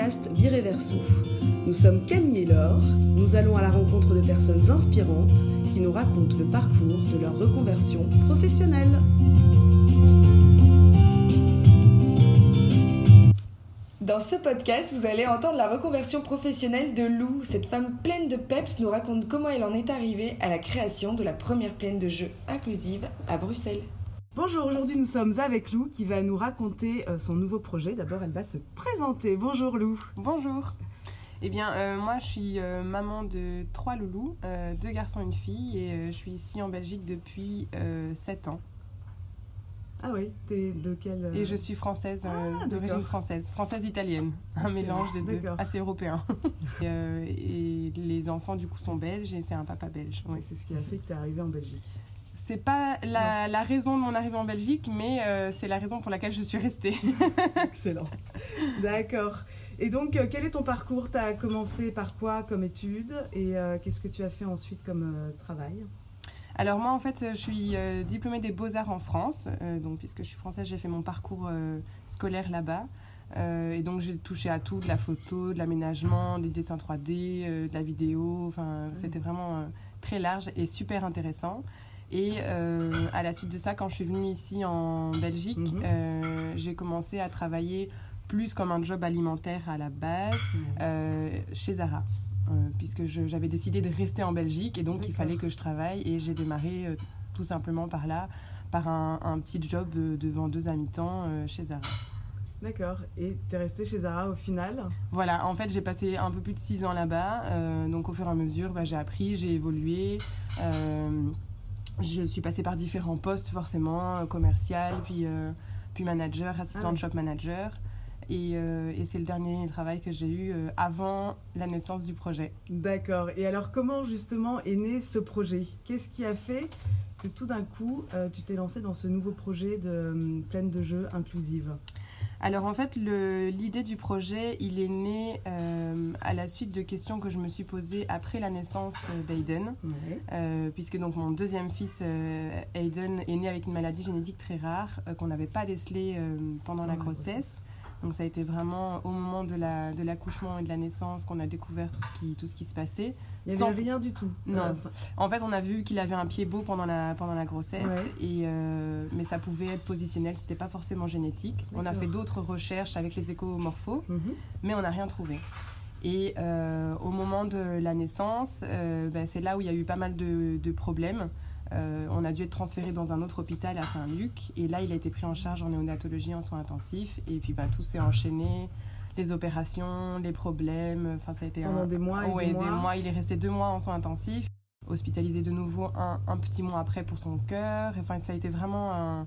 podcast. Nous sommes Camille et Laure. Nous allons à la rencontre de personnes inspirantes qui nous racontent le parcours de leur reconversion professionnelle. Dans ce podcast, vous allez entendre la reconversion professionnelle de Lou. Cette femme pleine de peps nous raconte comment elle en est arrivée à la création de la première plaine de jeux inclusive à Bruxelles. Bonjour, aujourd'hui nous sommes avec Lou qui va nous raconter euh, son nouveau projet. D'abord, elle va se présenter. Bonjour Lou. Bonjour. Eh bien, euh, moi, je suis euh, maman de trois loulous, deux garçons et une fille, et je suis ici en Belgique depuis 7 ans. Ah oui, t'es de quelle Et je suis française, ah, d'origine française, française-italienne, un mélange de deux, assez européen. et, les enfants, du coup, sont belges et c'est un papa belge. Oui. C'est ce qui a fait que tu es arrivée en Belgique c'est pas la, raison de mon arrivée en Belgique, mais euh, c'est la raison pour laquelle je suis restée. Excellent. D'accord. Et donc, euh, quel est ton parcours? Tu as commencé par quoi comme études? Et euh, qu'est-ce que tu as fait ensuite comme travail? Alors moi en fait je suis diplômée des beaux-arts en France, donc puisque je suis française j'ai fait mon parcours scolaire là-bas. et donc j'ai touché à tout, de la photo, de l'aménagement, des dessins 3D, de la vidéo, enfin c'était vraiment très large et super intéressant. Et euh, à la suite de ça, quand je suis venue ici en Belgique, mhm. euh, j'ai commencé à travailler plus comme un job alimentaire à la base euh, chez Zara. puisque j'avais décidé de rester en Belgique et donc il fallait que je travaille et j'ai démarré tout simplement par là, par un, petit job de vendeuse à mi-temps chez Zara. D'accord. Et tu es restée chez Zara au final? Voilà, en fait j'ai passé un peu plus de six ans là-bas. donc au fur et à mesure, bah, j'ai appris, j'ai évolué. Je suis passée par différents postes, forcément, euh, commercial, puis, euh, puis manager, assistant ah shop manager. Et, euh, et c'est le dernier travail que j'ai eu avant la naissance du projet. D'accord. Et alors, comment justement est né ce projet? Qu'est-ce qui a fait que tout d'un coup, tu t'es lancé dans ce nouveau projet de pleine de jeux inclusive? Alors en fait, l'idée du projet, il est né euh, à la suite de questions que je me suis posées après la naissance d'Aiden, euh, puisque donc mon deuxième fils euh, Aiden est né avec une maladie génétique très rare qu'on n'avait pas décelée pendant la grossesse. Donc ça a été vraiment au moment de l'accouchement la, de et de la naissance qu'on a découvert tout ce qui, tout ce qui se passait. Il n'y avait rien du tout. Non. En fait, on a vu qu'il avait un pied beau pendant la, pendant la grossesse, et, euh, mais ça pouvait être positionnel, c'était pas forcément génétique. On a fait d'autres recherches avec les écomorphos, mhm. mais on n'a rien trouvé. Et euh, au moment de la naissance, euh, ben, c'est là où il y a eu pas mal de, de problèmes. Euh, on a dû être transféré dans un autre hôpital à Saint-Luc. Et là, il a été pris en charge en néonatologie, en soins intensifs. Et puis, bah, tout s'est enchaîné. Les opérations, les problèmes. Enfin, ça a été Pendant des mois et des, mois. Il est resté deux mois en soins intensifs. Hospitalisé de nouveau un, petit mois après pour son cœur. Enfin, ça a été vraiment un...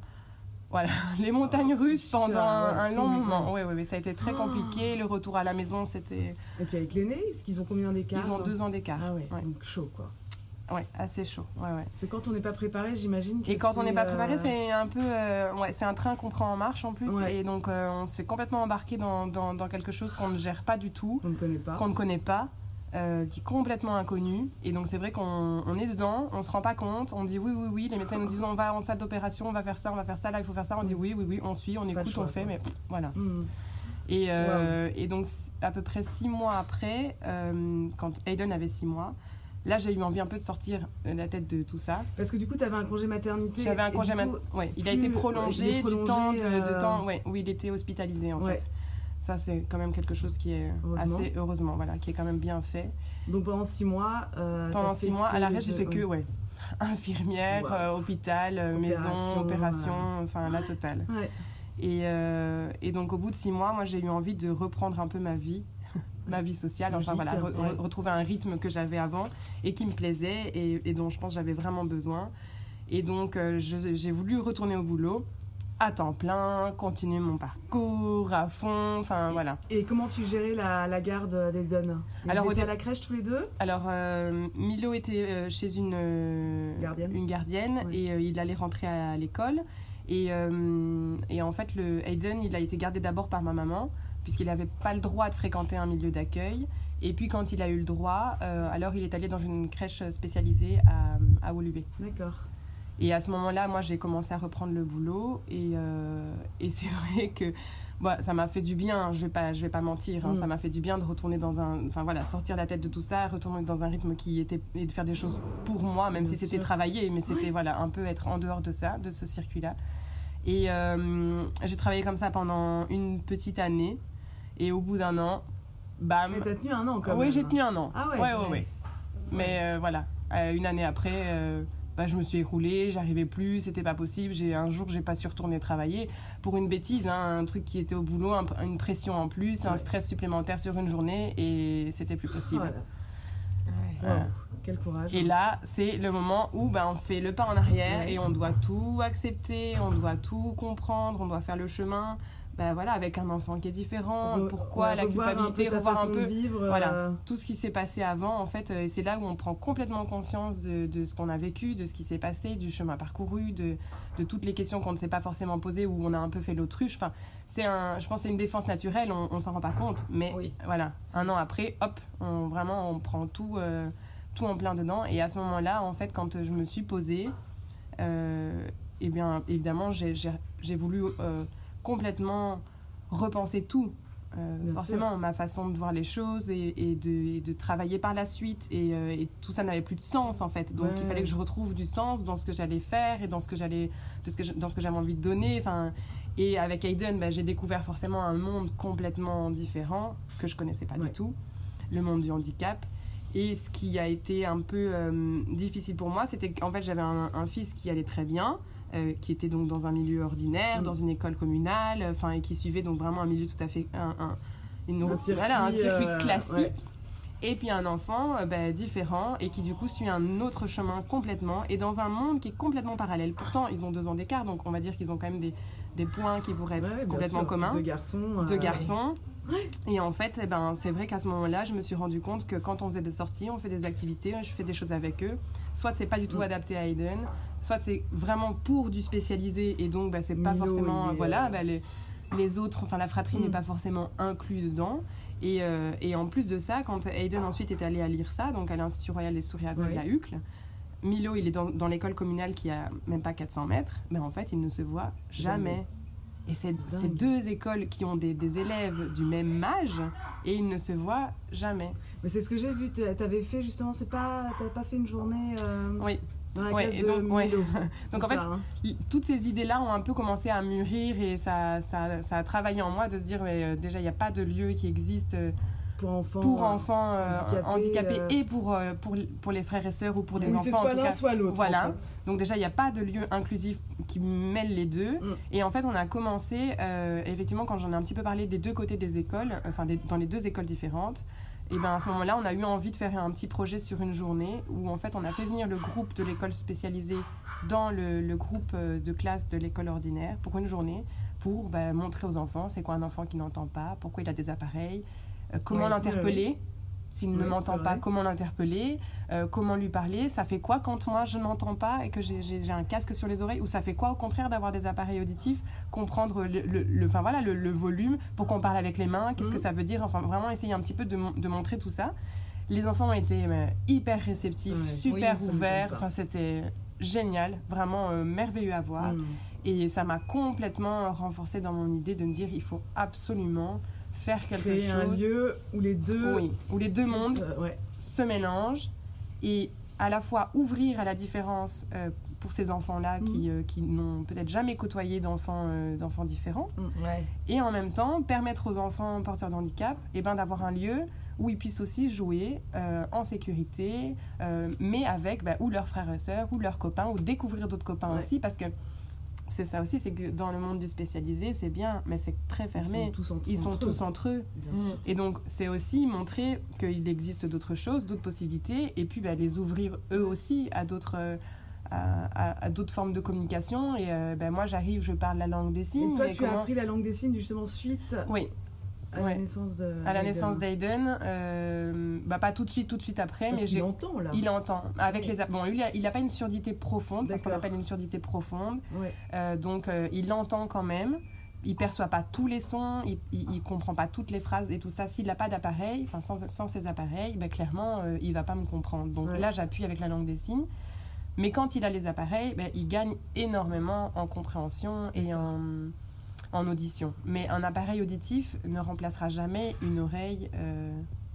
Voilà, les montagnes oh, russes pendant un, long moment. Oui, oui, mais ça a été très compliqué. Le retour à la maison, c'était. Et puis avec l'aîné, est-ce qu'ils ont combien d'écart Ils ont deux ans d'écart. Ah ouais, donc chaud quoi. Ouais, assez chaud. Ouais, ouais. C'est quand on n'est pas préparé, j'imagine. Et quand on n'est pas préparé, euh, c'est un peu. Euh, ouais, c'est un train qu'on prend en marche en plus. Et donc, euh, on se fait complètement embarquer dans, dans, dans quelque chose qu'on ne gère pas du tout. Qu'on ne connaît pas. Qu'on ne connaît pas. qui est complètement inconnu. Et donc, c'est vrai qu'on on est dedans, on se rend pas compte, on dit oui, oui, oui. Les médecins nous disent on va en salle d'opération, on va faire ça, on va faire ça, là, il faut faire ça. On dit oui, oui, oui, on suit, on écoute, on fait, mais voilà. Mm. Et, et, donc, à peu près six mois après, quand Aiden avait six mois, Là, j'ai eu envie un peu de sortir euh, la tête de tout ça. Parce que du coup, tu avais un congé maternité. J'avais un congé maternité. Ouais, il a été prolongé, du temps de, euh, temps ouais, où il était hospitalisé en fait. Ça, c'est quand même quelque chose qui est assez heureusement, voilà, qui est quand même bien fait. Donc pendant six mois. Euh, pendant six mois, à l'arrêt, j'ai fait que ouais, infirmière, hôpital, maison, opération, enfin la totale. Et, et donc au bout de six mois, moi, j'ai eu envie de reprendre un peu ma vie ma vie sociale, enfin voilà, retrouver un rythme que j'avais avant et qui me plaisait et, dont je pense j'avais vraiment besoin. Et donc euh, j'ai voulu retourner au boulot à temps plein, continuer mon parcours à fond, enfin voilà. Et comment tu gérais la, garde des donnes? Alors, étaient à la crèche tous les deux? Alors euh, Milo était euh, chez une gardienne, une gardienne et il allait rentrer à, l'école. Et, et, en fait, le Hayden, il a été gardé d'abord par ma maman puisqu'il n'avait pas le droit de fréquenter un milieu d'accueil. Et puis quand il a eu le droit, euh, alors il est allé dans une crèche spécialisée à, à D'accord. Et à ce moment-là, moi, j'ai commencé à reprendre le boulot. Et, euh, et c'est vrai que bah, ça m'a fait du bien, je vais pas, je vais pas mentir, hein. Mm. ça m'a fait du bien de retourner dans un, enfin voilà, sortir la tête de tout ça, retourner dans un rythme qui était et de faire des choses pour moi, même Bien si c'était travailler, mais c'était voilà un peu être en dehors de ça, de ce circuit-là. Et euh, j'ai travaillé comme ça pendant une petite année, et au bout d'un an, bam. Mais t'as tenu un an quand même. Oui, j'ai tenu un an. Ah ouais, ouais, ouais. ouais. Mais euh, voilà, Euh, une année après, euh, bah, je me suis écroulée, j'arrivais plus, c'était pas possible. J'ai un jour, j'ai pas su retourner travailler pour une bêtise, hein, un truc qui était au boulot, un- une pression en plus, un stress supplémentaire sur une journée, et c'était plus possible. Voilà. Voilà. Wow, Quel courage. Et là, c'est le moment où ben, on fait le pas en arrière Ouais. et on doit tout accepter, on doit tout comprendre, on doit faire le chemin. Ben voilà, avec un enfant qui est différent, Re- pourquoi ouais, la revoir culpabilité, un peu ta revoir un peu vivre. voilà. euh, tout ce qui s'est passé avant, en fait, euh, et c'est là où on prend complètement conscience de, de ce qu'on a vécu, de ce qui s'est passé, du chemin parcouru, de, de toutes les questions qu'on ne s'est pas forcément posées, où on a un peu fait l'autruche. Enfin, c'est un, je pense que c'est une défense naturelle, on, on s'en rend pas compte, mais Oui. voilà, un an après, hop, on, vraiment, on prend tout, euh, tout en plein dedans. Et à ce moment-là, en fait, quand je me suis posée, euh, eh bien, évidemment, j'ai- voulu euh, complètement repenser tout. Euh, forcément, ma façon de voir les choses et, et de, et de travailler par la suite. Et, euh, et tout ça n'avait plus de sens, en fait. Donc, Ouais. il fallait que je retrouve du sens dans ce que j'allais faire et dans ce que j'allais, dans ce que j'avais envie de donner. Enfin, et avec Aiden, bah, j'ai découvert forcément un monde complètement différent que je connaissais pas Ouais. du tout, le monde du handicap. Et ce qui a été un peu euh, difficile pour moi, c'était qu'en fait j'avais un, un fils qui allait très bien, euh, qui était donc dans un milieu ordinaire, Mm. dans une école communale, enfin et qui suivait donc vraiment un milieu tout à fait un, un- une- Un circuit, voilà, un circuit euh, classique. ouais. Et puis un enfant euh, bah, différent et qui du coup suit un autre chemin complètement et dans un monde qui est complètement parallèle. Pourtant ils ont deux ans d'écart, donc on va dire qu'ils ont quand même des, des points qui pourraient être Ouais, complètement sûr. communs Deux garçons. deux euh, garçons. Et en fait, eh ben, c'est vrai qu'à ce moment-là, je me suis rendu compte que quand on faisait des sorties, on fait des activités, je fais des choses avec eux. Soit c'est pas du tout Mm. adapté à Aiden, soit c'est vraiment pour du spécialisé et donc bah, c'est pas Milo, forcément. est, voilà, euh, bah, les, les autres, enfin la fratrie Mm. n'est pas forcément inclus dedans. Et, euh, et en plus de ça, quand Aiden ensuite est allé à l'IRSA, donc à l'Institut Royal des Souris Aveugles Ouais. à Uccle, Milo, il est dans, dans l'école communale qui a même pas 400 mètres, mais en fait, il ne se voit jamais. Jamais. Et c'est c'est deux écoles qui ont des, des élèves du même âge et ils ne se voient jamais. Mais c'est ce que j'ai vu. t'a- T'avais fait justement, c'est pas, t'avais pas fait une journée euh, Oui. Dans la Ouais, classe et de donc, ouais. En fait, ça, hein. Toutes ces idées-là ont un peu commencé à mûrir et ça, ça, ça a travaillé en moi de se dire mais, euh, déjà il n'y a pas de lieu qui existe euh, pour enfants. pour euh, enfants euh, handicapés, handicapés, euh, et pour, pour, pour les frères et sœurs ou pour des donc enfants c'est soit l'un, soit l'autre. Voilà. en fait. Donc déjà, il n'y a pas de lieu inclusif qui mêle les deux. Mm. Et en fait, on a commencé, euh, effectivement, quand j'en ai un petit peu parlé des deux côtés des écoles, enfin des- dans les deux écoles différentes, et ben à ce moment-là, on a eu envie de faire un petit projet sur une journée où en fait, on a fait venir le groupe de l'école spécialisée dans le, le groupe euh, de classe de l'école ordinaire pour une journée pour bah, montrer aux enfants c'est quoi un enfant qui n'entend pas, pourquoi il a des appareils, euh, comment Ouais, l'interpeller. S'il ne m'entend pas, comment l'interpeller, euh, comment lui parler, ça fait quoi quand moi je n'entends pas et que j'ai- un casque sur les oreilles, ou ça fait quoi au contraire d'avoir des appareils auditifs, comprendre le, le, le- enfin, voilà, le, le volume, pour qu'on parle avec les mains, qu'est-ce que Mhm. ça veut dire, enfin vraiment essayer un petit peu de, mon- de montrer tout ça. Les enfants ont été euh, hyper réceptifs, super Oui, ouverts, enfin c'était génial, vraiment euh, merveilleux à voir. Mm. Et ça m'a complètement renforcé dans mon idée de me dire il faut absolument faire quelque Créer un chose lieu où les deux. oui, où les deux mondes Euh, ouais. se mélangent et à la fois ouvrir à la différence euh, pour ces enfants-là qui, euh, qui n'ont peut-être jamais côtoyé d'enfants euh, d'enfants différents Ouais. et en même temps permettre aux enfants porteurs de handicap eh ben, d'avoir un lieu où ils puissent aussi jouer euh, en sécurité, euh, mais avec bah, ou leurs frères et sœurs ou leurs copains, ou découvrir d'autres copains Ouais. aussi, parce que c'est ça aussi, c'est que dans le monde du spécialisé, c'est bien, mais c'est très Ils fermé. sont tous entre, Ils sont entre tous eux, entre eux. Mm. Et donc, c'est aussi montrer qu'il existe d'autres choses, d'autres possibilités, et puis bah, les ouvrir eux aussi à d'autres euh, à, à- à d'autres formes de communication. Et euh, ben, moi, j'arrive, je parle la langue des signes. Et toi, tu as appris la langue des signes justement suite Oui, à ouais. la naissance de. à la naissance d'Aiden, euh, bah, pas tout de suite, tout de suite après, Parce mais j'ai entend là. il entend. Avec Ouais. les, bon, lui, il il n'a pas une surdité profonde, parce qu'on appelle une surdité profonde. Ouais. Euh, donc, euh, il l'entend quand même. Il perçoit pas tous les sons, il, il, il comprend pas toutes les phrases et tout ça. S'il n'a pas d'appareil, enfin sans, sans ces appareils, ben, clairement, il va pas me comprendre. Donc là, j'appuie avec la langue des signes. Mais quand il a les appareils, ben, il gagne énormément en compréhension et en, en audition. Mais un appareil auditif ne remplacera jamais une oreille euh,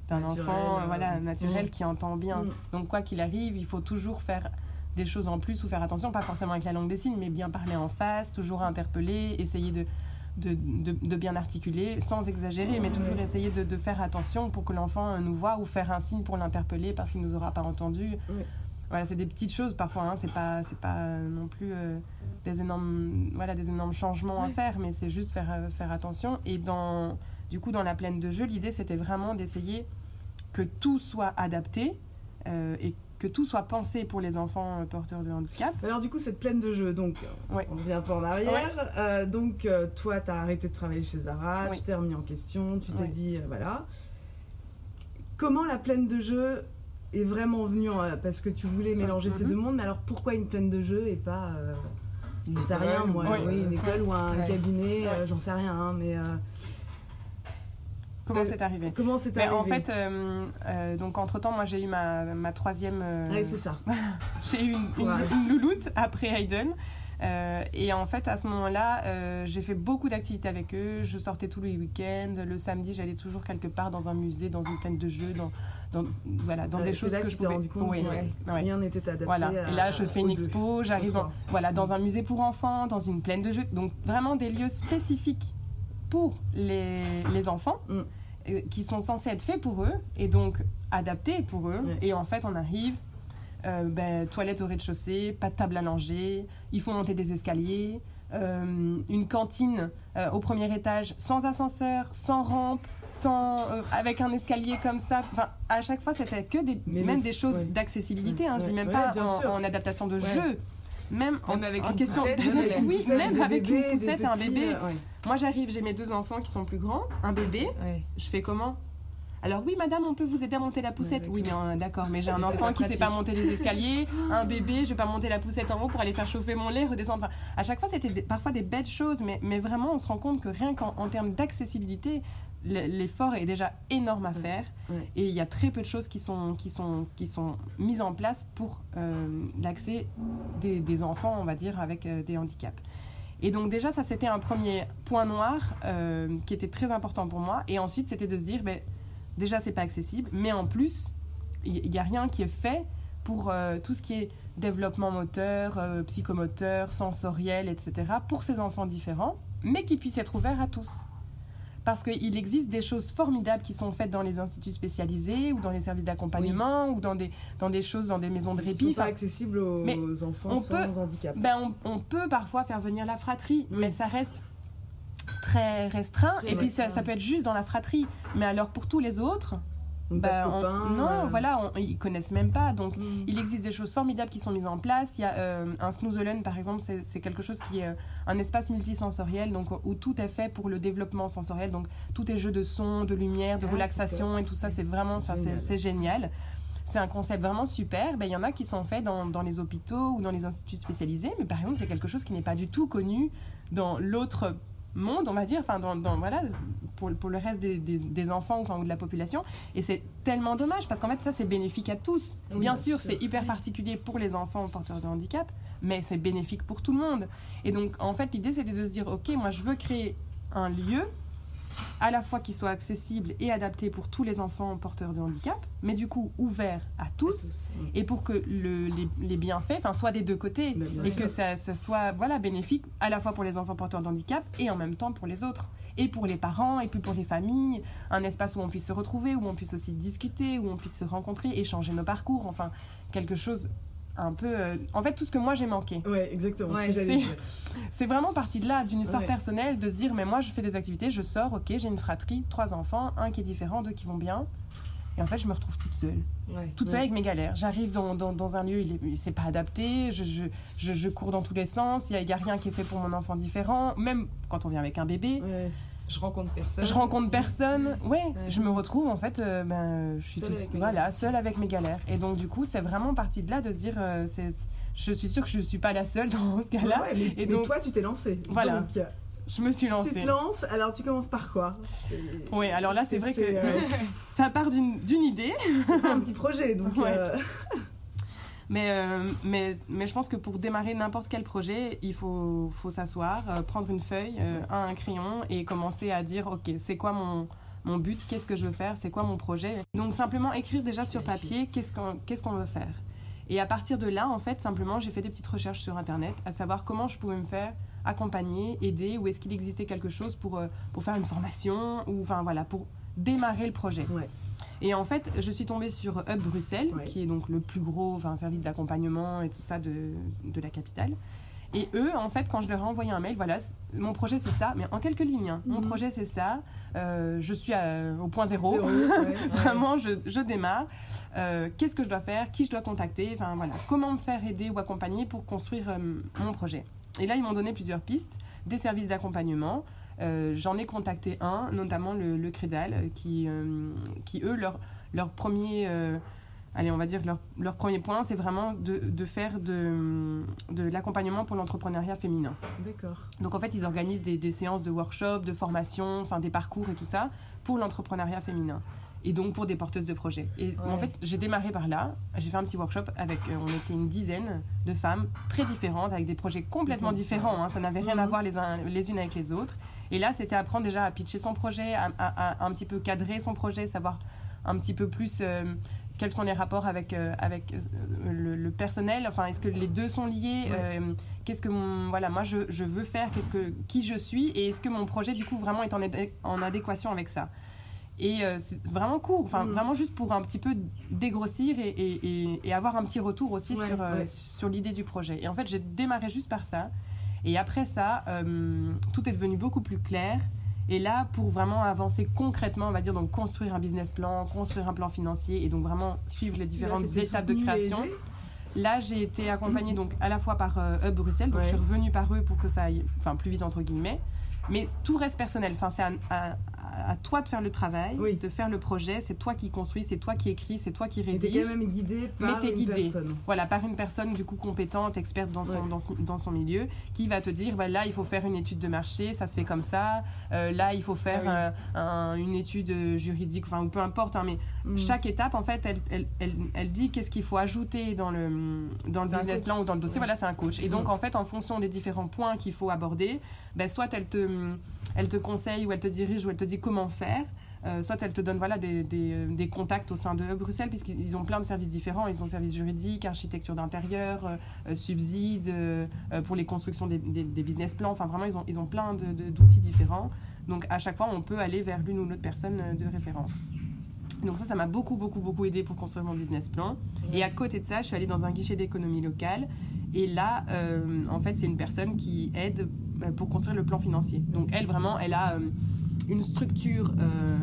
d'un Naturel, enfant euh, voilà, naturel mm. qui entend bien. Mm. Donc quoi qu'il arrive, il faut toujours faire des choses en plus ou faire attention, pas forcément avec la langue des signes, mais bien parler en face, toujours interpeller, essayer de, de, de- de bien articuler, sans exagérer, mais toujours essayer de, de faire attention pour que l'enfant euh, nous voit ou faire un signe pour l'interpeller parce qu'il nous aura pas entendu. Voilà, c'est des petites choses parfois, hein, c'est pas, c'est pas euh, non plus euh, des, énormes, voilà, des énormes changements à faire, mais c'est juste faire, euh, faire attention. Et dans, du coup, dans la plaine de jeu, l'idée c'était vraiment d'essayer que tout soit adapté euh, et que tout soit pensé pour les enfants porteurs de handicap. Alors du coup, cette plaine de jeu, donc Ouais. on revient un peu en arrière. Euh, donc toi, tu as arrêté de travailler chez Zara, Oui. tu t'es remis en question, tu t'es dit, euh, voilà. Comment la plaine de jeu est vraiment venue en- Parce que tu voulais mélanger ces Mhm. deux mondes, mais alors pourquoi une plaine de jeu et pas, euh, Une sais rien moi, Oui. oui, une école ou un Ouais. cabinet, euh, j'en sais rien, hein, mais euh, Comment Euh, c'est arrivé? comment c'est arrivé en fait, euh, euh, donc entre temps, moi j'ai eu ma, ma troisième. euh, c'est ça. j'ai eu une, une, Courage. une louloute après Hayden. Euh, et en fait, à ce moment-là, euh, j'ai fait beaucoup d'activités avec eux. Je sortais tous les week-ends. Le samedi, j'allais toujours quelque part dans un musée, dans une plaine de jeux, dans, dans, voilà, dans Ouais, des choses là que que je pouvais. rendu compte Oui, ouais. rien n'était adapté. Voilà. à- Et là, je fais une expo. J'arrive dans, voilà, dans un musée pour enfants, dans une plaine de jeux. Donc vraiment des lieux spécifiques pour les, les enfants, Mm. euh, qui sont censés être faits pour eux et donc adaptés pour eux. Ouais. Et en fait, on arrive. euh, ben, toilette au rez-de-chaussée, pas de table à langer, il faut monter des escaliers, euh, une cantine euh, au premier étage sans ascenseur, sans rampe, sans, euh, avec un escalier comme ça. Enfin, à chaque fois, c'était que des, Mais même des choses ouais. d'accessibilité. Hein, je Ouais, dis même ouais, pas en, adaptation de Ouais. jeu. Même, en, Même avec en une question poussette, Même avec une oui, poussette, même des avec bébés, une poussette et un petits, bébé. euh, ouais. Moi, j'arrive, j'ai mes deux enfants qui sont plus grands, un bébé. Ouais. Je fais comment? Alors oui, madame, on peut vous aider à monter la poussette. Ouais, oui, mais euh, d'accord, mais j'ai un enfant qui sait pratique. pas monter les escaliers, un bébé, je vais pas monter la poussette en haut pour aller faire chauffer mon lait, redescendre. Enfin, à chaque fois, c'était parfois des belles choses, mais, mais vraiment, on se rend compte que rien qu'en en termes d'accessibilité, le- l'effort est déjà énorme à faire. Ouais. Et il y a très peu de choses qui sont, qui sont, qui sont mises en place pour euh, l'accès des, des enfants, on va dire, avec euh, des handicaps. Et donc déjà, ça, c'était un premier point noir euh, qui était très important pour moi. Et ensuite, c'était de se dire, ben, déjà, c'est pas accessible, mais en plus, il n'y a rien qui est fait pour euh, tout ce qui est développement moteur, euh, psychomoteur, sensoriel, etc., pour ces enfants différents, mais qui puissent être ouverts à tous. Parce qu'il existe des choses formidables qui sont faites dans les instituts spécialisés ou dans les services d'accompagnement ou dans des, dans des choses, dans des maisons de Qui répit. sont pas accessibles aux, mais enfants on sans peut- handicap. ben, on, on peut parfois faire venir la fratrie, Oui. mais ça reste très restreint. Très et puis ça, restreint. ça peut être juste dans la fratrie. Mais alors pour tous les autres, ben, de on- non, euh, voilà, on- ils connaissent même pas. Donc mm. il existe des choses formidables qui sont mises en place. Il y a euh, un Snoozelen, par exemple, c'est quelque chose qui est euh, un espace multisensoriel, donc où tout est fait pour le développement sensoriel. Donc tout est jeu de son, de lumière, de Ah, relaxation et tout ça, c'est vraiment, enfin, c'est Génial. c'est génial. C'est un concept vraiment super. Ben, Il y en a qui sont faits dans, dans les hôpitaux ou dans les instituts spécialisés, mais par exemple, c'est quelque chose qui n'est pas du tout connu dans l'autre monde, on va dire, enfin, dans, dans- voilà, pour, pour le reste des, des- des enfants enfin, ou de la population. Et c'est tellement dommage parce qu'en fait, ça, c'est bénéfique à tous. Oui, bien bien sûr, sûr. c'est hyper particulier pour les enfants porteurs de handicap, mais c'est bénéfique pour tout le monde. Et donc, en fait, l'idée, c'était de se dire, OK, moi, je veux créer un lieu à la fois qui soit accessible et adapté pour tous les enfants porteurs de handicap, mais du coup ouvert à tous, et pour que le- les, les bienfaits soient des deux côtés, et que ça, ça soit voilà, bénéfique à la fois pour les enfants porteurs de handicap et en même temps pour les autres. Et pour les parents, et puis pour les familles, un espace où on puisse se retrouver, où on puisse aussi discuter, où on puisse se rencontrer, échanger nos parcours, enfin quelque chose un peu... euh, en fait, tout ce que moi j'ai manqué. Ouais, exactement. Ouais, c'est-. C'est vraiment parti de là, d'une histoire Ouais. personnelle, de se dire, mais moi je fais des activités, je sors, ok, j'ai une fratrie, trois enfants, un qui est différent, deux qui vont bien. Et en fait, je me retrouve toute seule, Ouais. toute seule avec mes galères. J'arrive dans, dans, dans un lieu, il est- il s'est pas adapté, je, je, je, je cours dans tous les sens, il n'y a, a rien qui est fait pour mon enfant différent, même quand on vient avec un bébé. Je rencontre personne. Je rencontre personne, ouais, Ouais. je me retrouve en fait, euh, ben, je suis Seule toute, avec mes voilà, seule avec mes galères. Et donc du coup, c'est vraiment parti de là de se dire, euh, je suis sûre que je suis pas la seule dans ce cas-là. Ouais, et mais donc- toi, tu t'es lancé. Voilà. Donc, Je me suis tu lancée. te lances, alors tu commences par quoi? Oui, alors là, c'est vrai que euh, ça part d'une idée. un petit projet. Donc, euh, Mais, euh, mais, mais je pense que pour démarrer n'importe quel projet, il faut, faut s'asseoir, euh, prendre une feuille, euh, un crayon et commencer à dire, OK, c'est quoi mon, mon but, qu'est-ce que je veux faire, c'est quoi mon projet. Donc simplement écrire déjà sur papier qu'est-ce qu'on veut faire. Et à partir de là, en fait, simplement, j'ai fait des petites recherches sur Internet, à savoir comment je pouvais me faire accompagner, aider, ou est-ce qu'il existait quelque chose pour, pour faire une formation, ou enfin voilà, pour démarrer le projet. Ouais. Et en fait, je suis tombée sur Hub Bruxelles, Ouais. qui est donc le plus gros service d'accompagnement et tout ça de, de la capitale. Et eux, en fait, quand je leur ai envoyé un mail, voilà, mon projet c'est ça, mais en quelques lignes. hein. Mon Mhm. projet c'est ça, euh, je suis à- au point zéro. Zéro, ouais. Vraiment, je, je démarre. Euh, Qu'est-ce que je dois faire? Qui je dois contacter? Enfin voilà, comment me faire aider ou accompagner pour construire euh, mon projet? Et là, ils m'ont donné plusieurs pistes, des services d'accompagnement. Euh, J'en ai contacté un, notamment le, le Crédal, euh, qui, euh, qui eux, leur, leur premier, allez, on va dire leur, leur premier point, c'est vraiment de, de faire de, de l'accompagnement pour l'entrepreneuriat féminin. D'accord. Donc en fait, ils organisent des, des séances de workshop, de formation, enfin des parcours et tout ça pour l'entrepreneuriat féminin. Et donc pour des porteuses de projets. Et en fait, j'ai démarré par là. J'ai fait un petit workshop avec, on était une dizaine de femmes très différentes, avec des projets complètement différents. hein. Ça n'avait rien à Mhm. voir les, uns, les unes avec les autres. Et là, c'était apprendre déjà à pitcher son projet, à, à- à un petit peu cadrer son projet, savoir un petit peu plus euh, quels sont les rapports avec, euh, avec euh, le, le personnel. Enfin, est-ce que les deux sont liés Ouais. Qu'est-ce que mon, voilà, moi je, je veux faire Qu'est-ce que qui je suis Et est-ce que mon projet du coup vraiment est en, adé- en adéquation avec ça Et euh, c'est vraiment court, enfin Mhm. vraiment juste pour un petit peu dégrossir et, et, et- et avoir un petit retour aussi Ouais, sur, euh, ouais. sur l'idée du projet. Et en fait, j'ai démarré juste par ça. Et après ça, euh, tout est devenu beaucoup plus clair. Et là, pour vraiment avancer concrètement, on va dire, donc construire un business plan, construire un plan financier et donc vraiment suivre les différentes Là, étapes de création. Là, j'ai été accompagnée donc à la fois par euh, Hub Bruxelles, donc Ouais. je suis revenue par eux pour que ça aille enfin, plus vite entre guillemets. Mais tout reste personnel. Enfin, c'est à, à- à toi de faire le travail, Oui. de faire le projet. C'est toi qui construis, c'est toi qui écris, c'est toi qui t'es rédige. quand même guidée Mais par t'es une personne. Voilà, par une personne du coup compétente, experte dans son, Ouais. dans, son- dans son milieu, qui va te dire bah, là il faut faire une étude de marché, ça se fait comme ça. Euh, là il faut faire Ah euh, un- une étude juridique, enfin ou peu importe. hein, mais Mm. chaque étape en fait, elle, elle, elle, elle dit qu'est-ce qu'il faut ajouter dans le dans le business plan ou dans le dossier. Ouais. Voilà, c'est un coach. Et donc Mm. en fait, en fonction des différents points qu'il faut aborder, ben, soit elle te elle te conseille ou elle te dirige ou elle te dit comment faire. Euh, soit elle te donne voilà, des, des, euh, des contacts au sein de Bruxelles, puisqu'ils ils ont plein de services différents. Ils ont services juridiques, architecture d'intérieur, euh, euh, subsides euh, pour les constructions des, business plans. Enfin, vraiment, ils ont, ils ont plein d'outils différents. Donc, à chaque fois, on peut aller vers l'une ou l'autre personne de référence. Donc ça, ça m'a beaucoup, beaucoup, beaucoup aidé pour construire mon business plan. Et à côté de ça, je suis allée dans un guichet d'économie locale. Et là, en fait, c'est une personne qui aide pour construire le plan financier. Donc elle, vraiment, elle a une structure euh,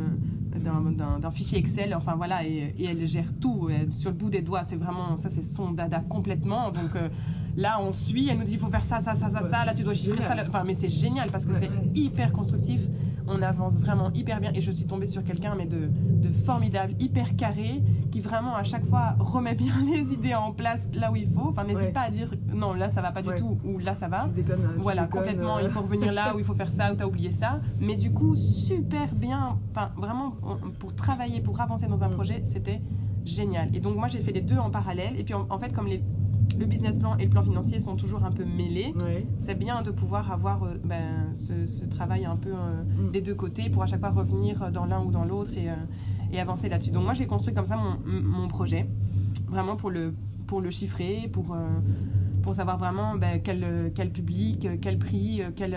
d'un- fichier Excel, enfin voilà, et, et elle gère tout sur le bout des doigts. C'est vraiment, ça c'est son dada complètement. Donc euh, là, on suit, elle nous dit, il faut faire ça, ça, ça, ça, Ouais, ça, là tu dois chiffrer ça. là. Enfin, mais c'est génial parce que Ouais. c'est hyper constructif. On avance vraiment hyper bien et je suis tombée sur quelqu'un mais de, de formidable, hyper carré, qui vraiment à chaque fois remet bien les idées en place là où il faut. Enfin, n'hésite Ouais. pas à dire non, là ça va pas du Ouais. tout ou là ça va. Tu déconnes, tu Voilà, déconnes, complètement, euh, il faut revenir là, ou il faut faire ça, ou t'as oublié ça. Mais du coup, super bien. Enfin, vraiment, on- pour travailler, pour avancer dans un Mm. projet, c'était génial. Et donc, moi, j'ai fait les deux en parallèle. Et puis, en, en fait, comme les, le business plan et le plan financier sont toujours un peu mêlés, Ouais. c'est bien de pouvoir avoir euh, ben, ce, ce travail un peu euh, Mm. des deux côtés pour à chaque fois revenir dans l'un ou dans l'autre et, euh, et avancer là-dessus. Donc, moi, j'ai construit comme ça mon, mon projet, vraiment pour le, pour le chiffrer, pour. pour savoir vraiment ben, quel, quel public, quel prix, quel,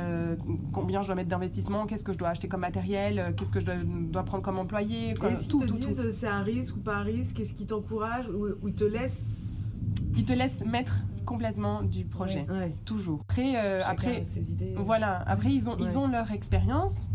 combien je dois mettre d'investissement, qu'est-ce que je dois acheter comme matériel, qu'est-ce que je dois, dois prendre comme employé, quoi. Si tout, te tout, disent c'est un risque ou pas un risque, qu'est-ce qui t'encourage ou, ou ils te laissent Ils te laissent mettre complètement du projet, Ouais. toujours. Après, euh, après a ses idées. voilà, après ils ont, Ouais. ils ont leur expérience.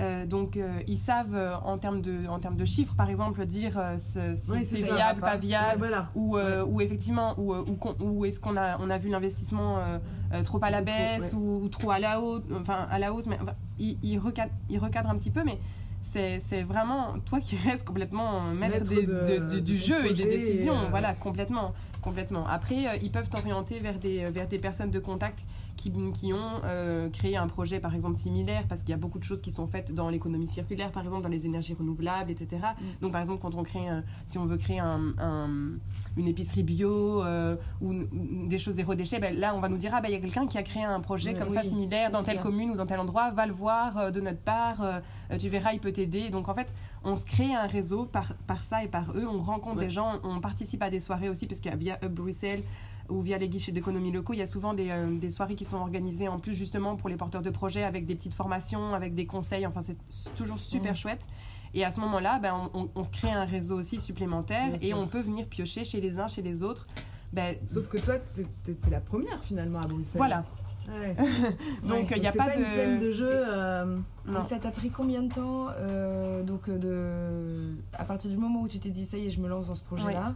euh, donc euh, ils savent euh, en termes de en termes de chiffres par exemple dire euh, si Ouais, c'est viable pas viable voilà. ou, euh, ou effectivement ou, ou, est-ce qu'on a on a vu l'investissement euh, euh, trop à la Trop, baisse ouais. ou, ou trop à la hausse enfin à la hausse mais enfin, il, il recadre il recadre un petit peu mais c'est c'est vraiment toi qui restes complètement maître, Maître des- de- de- de- de du ton jeu et des décisions euh, voilà complètement complètement. Après euh, ils peuvent t'orienter vers des vers des personnes de contact qui, qui ont euh, créé un projet, par exemple, similaire, parce qu'il y a beaucoup de choses qui sont faites dans l'économie circulaire, par exemple, dans les énergies renouvelables, etc. Mm. Donc, par exemple, quand on crée, un- si on veut créer un, un- une épicerie bio euh, ou, ou des choses zéro déchet, ben, là, on va nous dire, ah, ben, il y a quelqu'un qui a créé un projet comme oui, ça, similaire, dans telle bien. commune ou dans tel endroit, va le voir euh, de notre part, tu verras, il peut t'aider. Donc, en fait, on se crée un réseau par, par ça et par eux, on rencontre Ouais. des gens, on participe à des soirées aussi, parce qu'il y a via Hub Bruxelles, ou via les guichets d'économie locaux, il y a souvent des, euh, des soirées qui sont organisées en plus justement pour les porteurs de projets avec des petites formations, avec des conseils, enfin c'est toujours super Mhm. chouette. Et à ce moment-là, ben, on, on- on se crée un réseau aussi supplémentaire Bien et sûr. on peut venir piocher chez les uns, chez les autres. Ben, Sauf que toi, t'es- t'étais la première finalement à Bruxelles. voilà. Ouais. Donc il Donc, n'y a pas, une de... plaine de jeu. euh. Et ça t'a pris combien de temps euh, donc euh, de à partir du moment où tu t'es dit ça y est je me lance dans ce projet là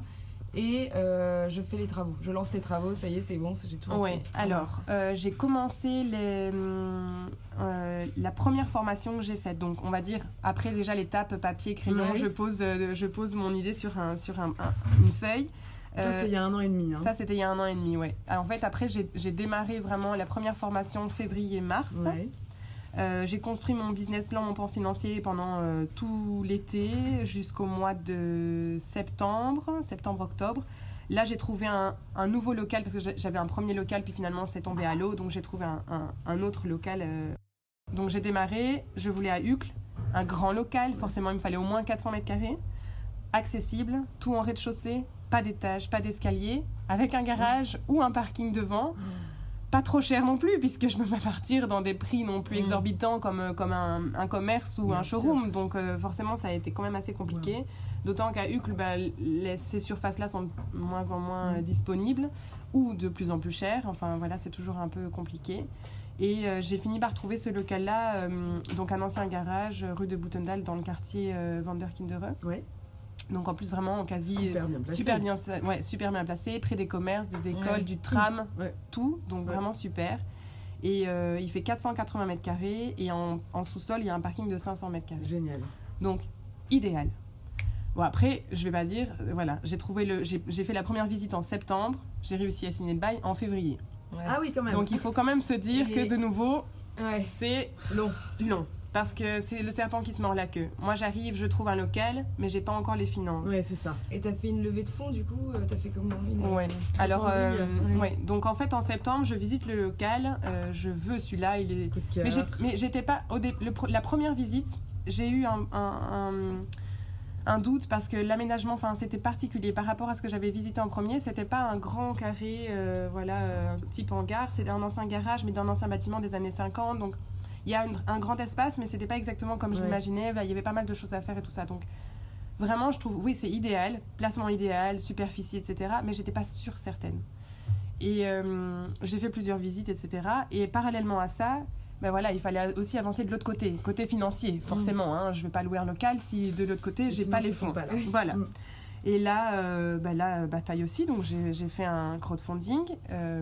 et euh, je fais les travaux je lance les travaux ça y est c'est bon c'est- j'ai tout Ouais, alors euh, j'ai commencé les, hum, euh, la première formation que j'ai faite. Donc on va dire après déjà l'étape papier crayon, Ouais. je pose euh, je pose mon idée sur un sur un- un- une feuille. Ça, c'était il y a un an et demi. Hein. ça c'était il y a un an et demi, ouais. Alors, en fait après j'ai j'ai démarré vraiment la première formation février-mars. Ouais. Euh, j'ai construit mon business plan, mon plan financier pendant euh, tout l'été jusqu'au mois de septembre, septembre-octobre. Là, j'ai trouvé un, nouveau local parce que j'a- j'avais un premier local, puis finalement c'est tombé à l'eau, donc j'ai trouvé un, autre local. euh. Donc j'ai démarré, je voulais à Uccle, un grand local, forcément il me fallait au moins 400 mètres carrés, accessible, tout en rez-de-chaussée, pas d'étage, pas d'escalier, avec un garage ou un parking devant pas trop cher non plus, puisque je peux pas partir dans des prix non plus Mm. exorbitants comme, comme un, un commerce ou Bien un sûr. showroom. Donc euh, forcément, ça a été quand même assez compliqué. D'autant qu'à Uccle, bah, les- ces surfaces-là sont de moins en moins euh, Mm. disponibles ou de plus en plus chères. Enfin voilà, c'est toujours un peu compliqué. Et euh, j'ai fini par trouver ce local-là, euh, donc un ancien garage rue de Boutendal dans le quartier Vanderkindere. Ouais. Donc en plus vraiment quasi Super bien placé. super bien, ouais, super bien placé, près des commerces, des écoles, Ouais. du tram, Ouais. tout, donc Ouais. vraiment super. Et euh, il fait 480 mètres carrés et en, en sous-sol il y a un parking de 500 mètres carrés. Génial. Donc idéal. Bon après, je vais pas dire, euh, voilà, j'ai trouvé le, j'ai j'ai fait la première visite en septembre, j'ai réussi à signer le bail en février. Ouais. Ah oui, quand même. Donc il faut quand même se dire Et- que de nouveau Ouais. c'est long, long. Parce que c'est le serpent qui se mord la queue. Moi j'arrive, je trouve un local, mais j'ai pas encore les finances. Ouais, c'est ça. et t'as fait une levée de fonds du coup euh, t'as fait comment une Ouais. Alors, euh, oui, ouais. ouais. Donc en fait, en septembre, je visite le local. euh, je veux celui-là. Il est. Mais j'ai- Mais j'étais pas. Au dé- le la première visite, j'ai eu un, un, un- un doute parce que l'aménagement, enfin, c'était particulier par rapport à ce que j'avais visité en premier. C'était pas un grand carré, euh, voilà, euh, type hangar. C'était un ancien garage, mais d'un ancien bâtiment des années 50. Donc il y a un, un grand espace, mais c'était pas exactement comme je Ouais. l'imaginais. Bah, Il y avait pas mal de choses à faire et tout ça. Donc vraiment, je trouve, oui, c'est idéal, placement idéal, superficie, etc. Mais j'étais pas sûre certaine. Et euh, j'ai fait plusieurs visites, etc. Et parallèlement à ça, ben voilà, il fallait aussi avancer de l'autre côté, côté financier, forcément. Hein, je vais pas louer un local si de l'autre côté, j'ai pas les fonds. pas là. Voilà. Mm. Et là, euh, bah là, euh, bataille aussi. Donc, j'ai fait un crowdfunding euh,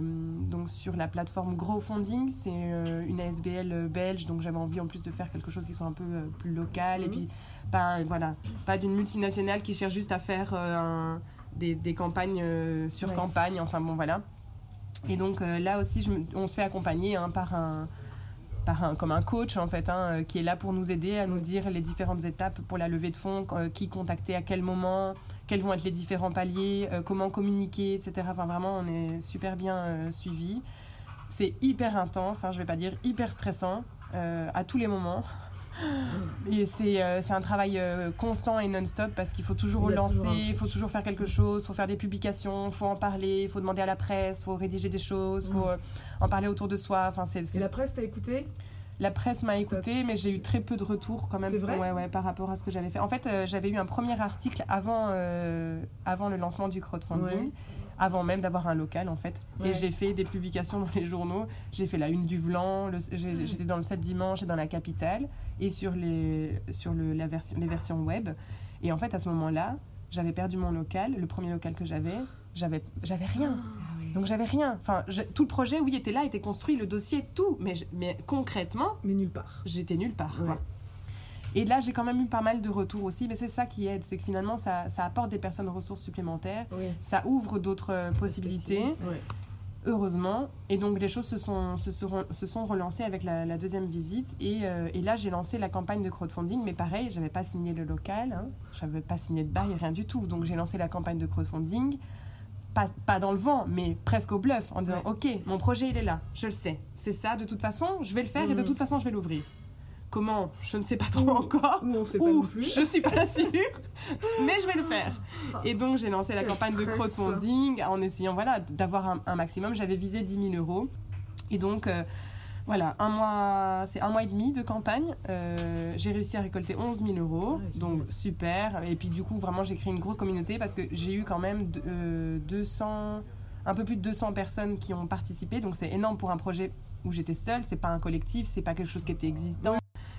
donc sur la plateforme Growfunding. C'est euh, une ASBL belge. Donc, j'avais envie en plus de faire quelque chose qui soit un peu plus local. Et Mhm. puis, pas, voilà, pas d'une multinationale qui cherche juste à faire un- des, des campagnes sur Ouais. campagne. Enfin, bon, voilà. Et donc, euh, là aussi, je me- on se fait accompagner hein, par un par comme un coach en fait, hein, euh, qui est là pour nous aider à nous dire les différentes étapes pour la levée de fonds, euh, qui contacter à quel moment, quels vont être les différents paliers, euh, comment communiquer, etc. Enfin vraiment, on est super bien euh, suivi. C'est hyper intense, hein, je vais pas dire hyper stressant à tous les moments. Et c'est euh, un travail euh, constant et non-stop parce qu'il faut toujours relancer, il faut toujours faire quelque chose, il faut faire des publications, il faut en parler, il faut demander à la presse, il faut rédiger des choses, il faut Mm. euh, en parler autour de soi. Enfin, c'est Et la presse, t'as écouté? La presse m'a écouté, mais j'ai eu très peu de retours quand même. Vrai? Ouais, ouais, par rapport à ce que j'avais fait. En fait, euh, j'avais eu un premier article avant, avant le lancement du crowdfunding, Ouais. Avant même d'avoir un local en fait. Ouais. Et j'ai fait des publications dans les journaux. J'ai fait la une du Vlan, j'ai- j'étais dans le 7 dimanche et dans la capitale, et sur, les, sur le, la version, les versions web. Et en fait, à ce moment-là, j'avais perdu mon local, le premier local que j'avais, j'avais rien. Donc j'avais rien. Enfin, tout le projet, oui, était là, était construit, le dossier, tout. Mais, mais concrètement, Mais nulle part. j'étais nulle part. Ouais. quoi. Et là, j'ai quand même eu pas mal de retours aussi, mais c'est ça qui aide, c'est que finalement, ça, ça apporte des personnes ressources supplémentaires, Oui. ça ouvre d'autres euh, possibilités. Heureusement. Et donc les choses se sont, se seront- se sont relancées avec la, la deuxième visite. Et, euh, et là, j'ai lancé la campagne de crowdfunding. Mais pareil, j'avais pas signé le local, hein. j'avais pas signé de bail, rien du tout. Donc j'ai lancé la campagne de crowdfunding. Pas, pas dans le vent, mais presque au bluff, en disant Ouais. Ok, mon projet il est là, je le sais. C'est ça, de toute façon, je vais le faire et de Mhm. toute façon, je vais l'ouvrir. Comment Je ne sais pas trop encore. Ou on sait pas non plus. je suis pas sûre, mais je vais le faire. Et donc j'ai lancé la Quel campagne de crowdfunding en essayant voilà d'avoir un, un maximum. J'avais visé 10 000 euros. Et donc euh, voilà, un mois, c'est un mois et demi de campagne. Euh, j'ai réussi à récolter 11 000 euros, Ouais, donc super. Et puis du coup vraiment j'ai créé une grosse communauté parce que j'ai eu quand même de- euh, 200, un peu plus de 200 personnes qui ont participé. Donc c'est énorme pour un projet où j'étais seule. C'est pas un collectif, c'est pas quelque chose qui était existant.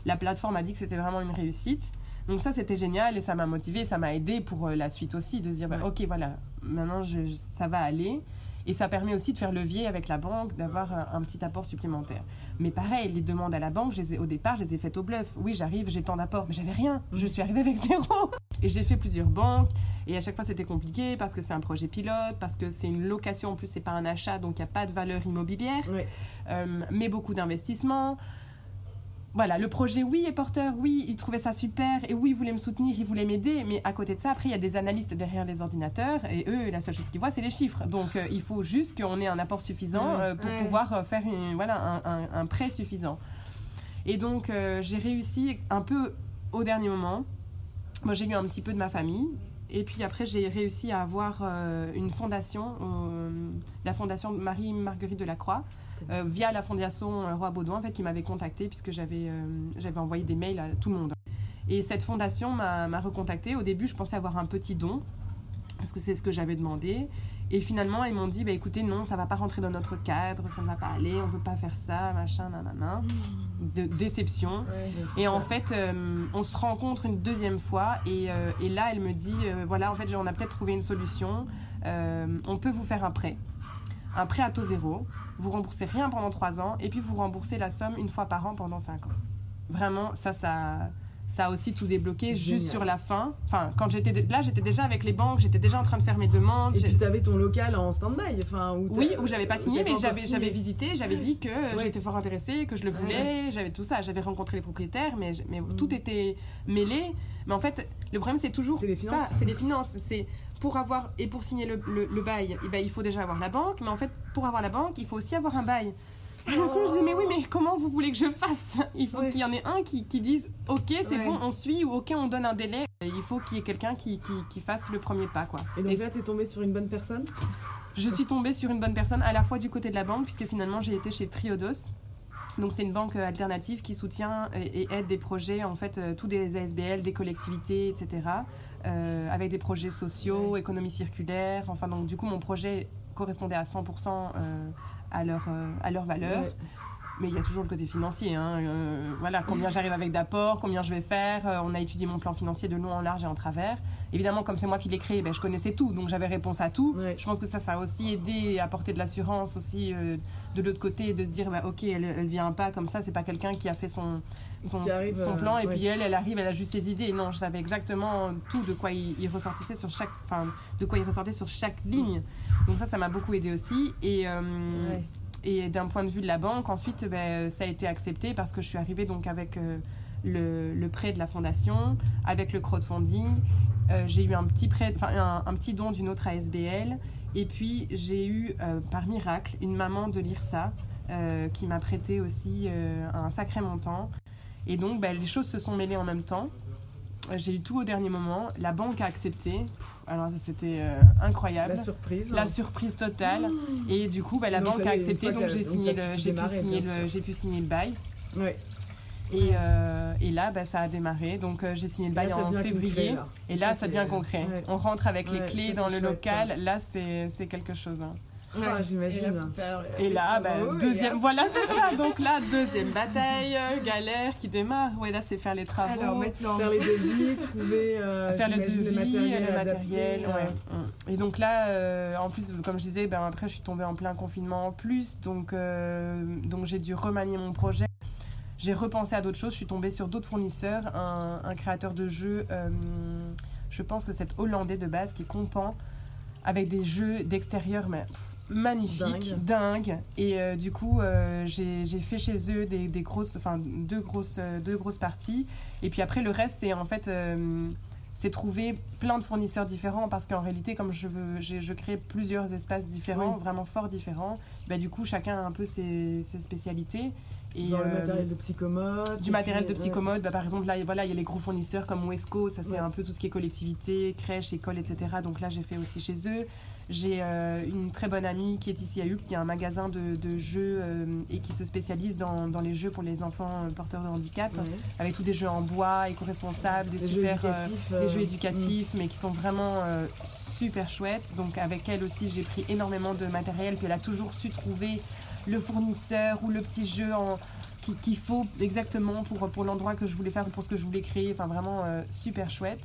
La plateforme a dit que c'était vraiment une réussite. Donc ça, c'était génial et ça m'a motivé, ça m'a aidé pour euh, la suite aussi, de se dire, bah, ok, voilà, maintenant je- je- ça va aller. Et ça permet aussi de faire levier avec la banque, d'avoir un, un petit apport supplémentaire. Mais pareil, les demandes à la banque, je les ai- au départ, je les ai faites au bluff. Oui, j'arrive, j'ai tant d'apports, mais j'avais rien. Je suis arrivée avec zéro. Et j'ai fait plusieurs banques. Et à chaque fois, c'était compliqué parce que c'est un projet pilote, parce que c'est une location, en plus, c'est pas un achat, donc il n'y a pas de valeur immobilière Ouais. euh, mais beaucoup d'investissements. Voilà, le projet, oui, est porteur, oui, il trouvait ça super, et oui, il voulait me soutenir, il voulait m'aider, mais à côté de ça, après, il y a des analystes derrière les ordinateurs, et eux, la seule chose qu'ils voient, c'est les chiffres. Donc, euh, il faut juste qu'on ait un apport suffisant Ouais. euh, pour Ouais. pouvoir euh, faire une- voilà, un, un- un prêt suffisant. Et donc, euh, j'ai réussi un peu au dernier moment. Moi, j'ai eu un petit peu de ma famille. Et puis après, j'ai réussi à avoir une fondation, la fondation Marie-Marguerite de la Croix, euh, via la fondation euh, Roi Baudouin, en fait, qui m'avait contacté puisque j'avais euh, j'avais envoyé des mails à tout le monde. Et cette fondation m'a recontacté. Au début, je pensais avoir un petit don, parce que c'est ce que j'avais demandé. Et finalement, ils m'ont dit, bah, écoutez, non, ça va pas rentrer dans notre cadre, ça ne va pas aller, on peut pas faire ça, machin, nanana. De déception. Et en fait, euh, on se rencontre une deuxième fois et, euh, et là, elle me dit, euh, voilà, en fait, on a peut-être trouvé une solution. On peut vous faire un prêt, un prêt à taux zéro. Vous remboursez rien pendant trois ans et puis vous remboursez la somme une fois par an pendant cinq ans. Vraiment, ça, ça, ça a aussi tout débloqué Génial. juste sur la fin. Enfin, quand j'étais de- là, j'étais déjà avec les banques, j'étais déjà en train de faire mes demandes. Et puis t'avais ton local en stand-by, enfin où oui, où j'avais pas signé, mais j'avais, visité, j'avais dit que Ouais. j'étais fort intéressée, que je le voulais, j'avais tout ça. J'avais rencontré les propriétaires, mais, mais Mm. tout était mêlé. Mais en fait, le problème, c'est toujours C'est les ça, finances. c'est les finances. C'est pour avoir et pour signer le, le- le bail, eh ben, il faut déjà avoir la banque, mais en fait, pour avoir la banque, il faut aussi avoir un bail. À la fin, je disais, mais oui, mais comment vous voulez que je fasse? Il faut Ouais. qu'il y en ait un qui, qui dise, ok, c'est Ouais. bon, on suit, ou ok, on donne un délai. Il faut qu'il y ait quelqu'un qui, qui, qui fasse le premier pas, quoi. Et donc Et là, t'es tombée sur une bonne personne? Je suis tombée sur une bonne personne à la fois du côté de la banque, puisque finalement j'ai été chez Triodos. Donc c'est une banque euh, alternative qui soutient et, et aide des projets, en fait, euh, tous des ASBL, des collectivités, etc. euh, avec des projets sociaux, économie circulaire. Enfin, donc du coup, mon projet correspondait à 100% euh, à leur, euh, à leur valeur. Ouais. Mais il y a toujours le côté financier. hein, euh, voilà, combien j'arrive avec d'apport, combien je vais faire. euh, on a étudié mon plan financier de long en large et en travers. Évidemment, comme c'est moi qui l'ai créé, ben, je connaissais tout, donc j'avais réponse à tout. Ouais. Je pense que ça, ça a aussi aidé à apporter de l'assurance aussi euh, de l'autre côté, de se dire, bah, ok, elle, elle vient pas comme ça, c'est pas quelqu'un qui a fait son, son, Qui arrive, son plan et ouais. puis elle, elle arrive, elle a juste ses idées. Non, je savais exactement tout de quoi il, il ressortissait sur chaque, enfin, de quoi il ressortait sur chaque ligne. Donc ça, ça m'a beaucoup aidé aussi. Et Ouais. Et d'un point de vue de la banque, ensuite, ben, ça a été accepté parce que je suis arrivée donc avec euh, le, prêt de la fondation, avec le crowdfunding. Euh, j'ai eu un petit, prêt, un, petit don d'une autre ASBL. Et puis, j'ai eu, euh, par miracle, une maman de l'IRSA qui m'a prêté aussi un sacré montant. Et donc, ben, les choses se sont mêlées en même temps. J'ai eu tout au dernier moment. La banque a accepté. Pff, alors, ça, c'était euh, incroyable La surprise. la surprise totale. Et du coup, bah, la Donc, banque a accepté, donc j'ai signé le, pu j'ai pu signer le, j'ai pu signer le bail. Ouais. Et, euh, et là, bah, ça a démarré. Donc euh, j'ai signé le bail en février. concret, là. Et là, Ça, devient concret. ouais. On rentre avec les clés dans le chouette, local. Là, c'est c'est quelque chose. hein. Ah, j'imagine. Et là, euh, Et bah, et deuxième, voilà, c'est ça. Donc là, deuxième bataille, euh, galère qui démarre. Ouais, là, c'est faire les travaux. Alors maintenant, Faire les devis, trouver euh, faire le devis, matériel, le matériel, euh, ouais. Mm. Et donc là, euh, en plus, comme je disais, ben, après, je suis tombée en plein confinement en plus, donc, euh, donc j'ai dû remanier mon projet. J'ai repensé à d'autres choses, je suis tombée sur d'autres fournisseurs, un, un créateur de jeux, euh, je pense que c'est hollandais de base, qui est Compan, avec des jeux d'extérieur, mais pff, magnifique, dingue. Et euh, du coup, euh, j'ai fait chez eux des, des grosses, enfin deux grosses, euh, deux grosses parties. Et puis après, le reste, c'est en fait, c'est trouver plein de fournisseurs différents parce qu'en réalité, comme je veux, je crée plusieurs espaces différents, vraiment fort différents. Bah, du coup, chacun a un peu ses, ses spécialités. Et Dans le matériel de psychomode. Du matériel de psychomode, bah, par exemple, là, voilà, il y a les gros fournisseurs comme Wesco, ça c'est un peu tout ce qui est collectivité, crèche, école, etc. Donc là, j'ai fait aussi chez eux. J'ai euh, une très bonne amie qui est ici à Huc, qui a un magasin de, de jeux euh, et qui se spécialise dans, dans, les jeux pour les enfants euh, porteurs de handicap, avec tous des jeux en bois, éco-responsables, des, super, jeux éducatifs, des jeux éducatifs mais qui sont vraiment super chouettes. Donc avec elle aussi, j'ai pris énormément de matériel, puis elle a toujours su trouver le fournisseur ou le petit jeu en, qu'il faut exactement pour, pour l'endroit que je voulais faire ou pour ce que je voulais créer. Enfin, vraiment super chouette.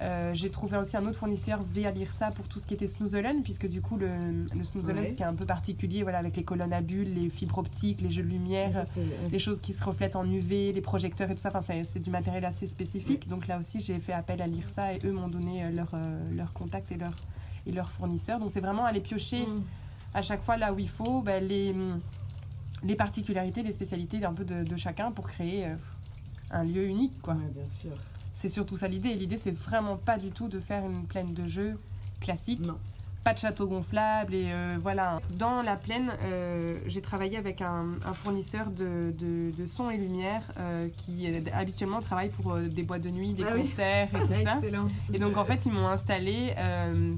Euh, j'ai trouvé aussi un autre fournisseur via l'IRSA pour tout ce qui était Snoozelen, puisque du coup, le, le Snoozelen, ce qui est un peu particulier, voilà, avec les colonnes à bulles, les fibres optiques, les jeux de lumière, les choses qui se reflètent en UV, les projecteurs et tout ça, enfin, c'est du matériel assez spécifique. Donc là aussi, j'ai fait appel à l'IRSA et eux m'ont donné euh, leur, euh, leur contact et leur, et leur fournisseur. Donc c'est vraiment aller piocher mm. à chaque fois là où il faut ben, les, les particularités, les spécialités un peu de, de chacun pour créer un lieu unique. Quoi. bien sûr. C'est surtout ça l'idée. L'idée, c'est vraiment pas du tout de faire une plaine de jeu classique. Non. Pas de château gonflable et euh, voilà. Dans la plaine, euh, j'ai travaillé avec un, fournisseur de, de, son et lumière euh, qui habituellement travaille pour des boîtes de nuit, des ah concerts et tout ça. Excellent. Et donc en fait, ils m'ont installé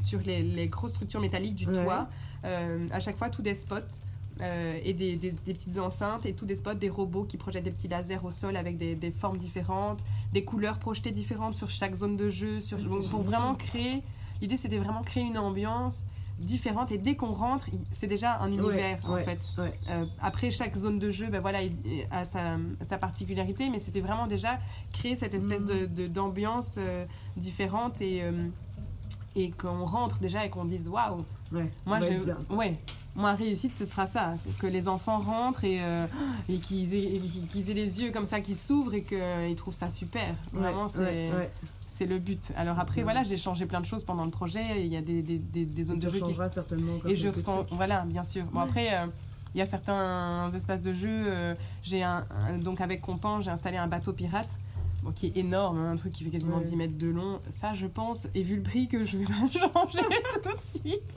sur les, les, grosses structures métalliques du toit, à chaque fois tous des spots euh, et des, des, petites enceintes et tous des spots, des robots qui projettent des petits lasers au sol avec des, des formes différentes, des couleurs projetées différentes sur chaque zone de jeu, sur, pour vraiment créer. L'idée c'était vraiment créer une ambiance différente et dès qu'on rentre, c'est déjà un univers en fait. Euh, après chaque zone de jeu, ben voilà, il a sa, sa particularité, mais c'était vraiment déjà créer cette espèce de d'ambiance euh, différente et et qu'on rentre déjà et qu'on dise waouh. moi je, ouais, moi, réussite, ce sera ça. Que les enfants rentrent et, euh, et qu'ils aient, aient, les yeux comme ça qui s'ouvrent et qu'ils trouvent ça super. Vraiment, c'est le but. Alors après, voilà, j'ai changé plein de choses pendant le projet. Il y a des, des, des, zones de jeu qui... certainement. Et je ressens... Voilà, bien sûr. Bon, après... Euh, il y a certains espaces de jeu. Euh, j'ai un, donc avec Compan, j'ai installé un bateau pirate qui est énorme, hein, un truc qui fait quasiment 10 mètres de long. Ça, je pense, et vu le prix, que je vais pas changer tout de suite.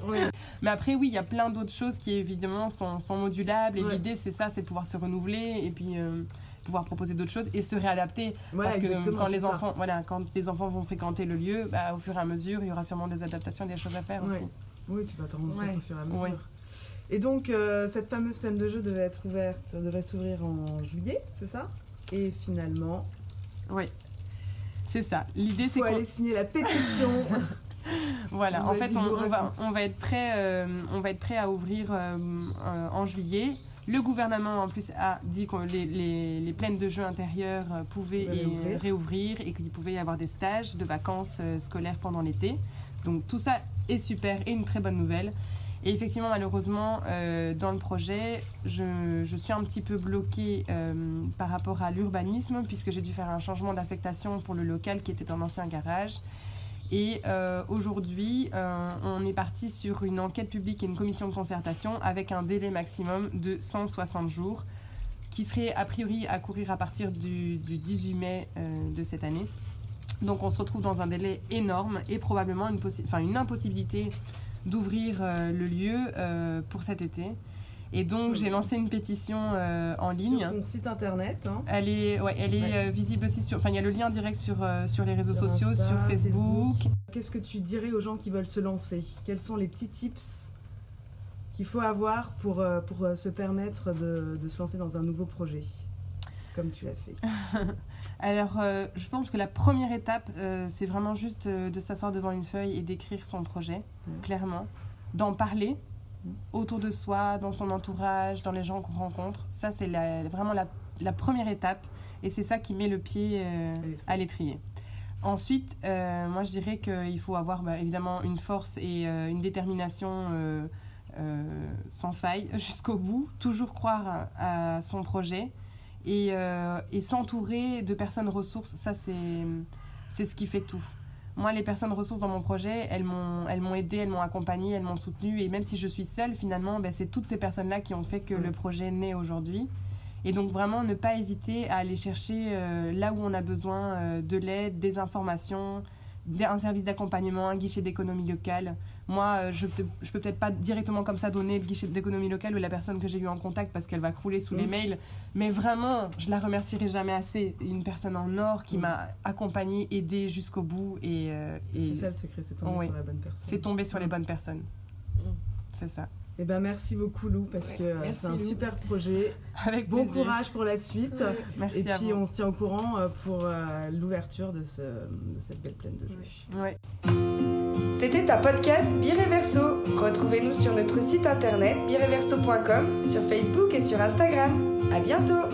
Mais après, oui, il y a plein d'autres choses qui, évidemment, sont, sont modulables. Et l'idée, c'est ça, c'est de pouvoir se renouveler et puis euh, pouvoir proposer d'autres choses et se réadapter. parce que quand les, enfants, voilà, quand les enfants vont fréquenter le lieu, bah, au fur et à mesure, il y aura sûrement des adaptations, des choses à faire aussi. Oui, tu vas t'en rendre compte au fur et à mesure. Et donc, euh, cette fameuse peine de jeu devait être ouverte, devait s'ouvrir en juillet, c'est ça? Et finalement, oui, c'est ça. L'idée, c'est qu'on... aller signer la pétition. voilà, en fait, on, va, on, va être prêt, euh, on va être prêt à ouvrir euh, euh, en juillet. Le gouvernement, en plus, a dit que les, les, les plaines de jeux intérieurs pouvaient réouvrir. et qu'il pouvait y avoir des stages de vacances scolaires pendant l'été. Donc tout ça est super et une très bonne nouvelle. Et effectivement, malheureusement, euh, dans le projet, je, suis un petit peu bloquée euh, par rapport à l'urbanisme, puisque j'ai dû faire un changement d'affectation pour le local qui était un ancien garage. Et euh, aujourd'hui, on est parti sur une enquête publique et une commission de concertation avec un délai maximum de 160 jours, qui serait a priori à courir à partir du, du 18 mai de cette année. Donc on se retrouve dans un délai énorme et probablement une impossibilité d'ouvrir euh, le lieu euh, pour cet été. Et donc, j'ai lancé une pétition euh, en ligne. Sur ton site internet. Hein. Elle est, ouais, elle est visible aussi sur. Enfin, il y a le lien direct sur, sur les réseaux sociaux, sur Facebook. Qu'est-ce que tu dirais aux gens qui veulent se lancer? Quels sont les petits tips qu'il faut avoir pour, pour se permettre de, de se lancer dans un nouveau projet comme tu l'as fait? Alors, euh, je pense que la première étape, euh, c'est vraiment juste euh, de s'asseoir devant une feuille et d'écrire son projet, clairement, d'en parler autour de soi, dans son entourage, dans les gens qu'on rencontre. Ça, c'est vraiment la, première étape et c'est ça qui met le pied à l'étrier. Ensuite, moi, je dirais qu'il faut avoir bah, évidemment une force et une détermination sans faille jusqu'au bout, toujours croire à son projet euh, et, s'entourer de personnes ressources, ça c'est ce qui fait tout. moi, les personnes ressources dans mon projet, elles m'ont, elles m'ont aidé, elles m'ont accompagné, elles m'ont soutenu. Et même si je suis seule, finalement, ben, c'est toutes ces personnes-là qui ont fait que le projet naît aujourd'hui. Et donc vraiment ne pas hésiter à aller chercher euh, là où on a besoin euh, de l'aide, des informations, un service d'accompagnement, un guichet d'économie locale. Moi, euh, je je peux peut-être pas directement comme ça donner le guichet d'économie locale ou la personne que j'ai eu en contact parce qu'elle va crouler sous les mm. mails. Mais vraiment, je la remercierai jamais assez. Une personne en or qui mm. m'a accompagnée, aidée jusqu'au bout. Et, c'est ça le secret, c'est tomber sur la bonne personne. C'est tomber sur les bonnes personnes. Mm. C'est ça. Eh ben, merci beaucoup Lou parce que euh, c'est un super projet. Avec bon courage pour la suite. Merci Et puis on se tient au courant euh, pour euh, l'ouverture de, ce, cette belle plaine de. Ouais. C'était un podcast Bireverso. Retrouvez-nous sur notre site internet bireverso.com, sur Facebook et sur Instagram. À bientôt.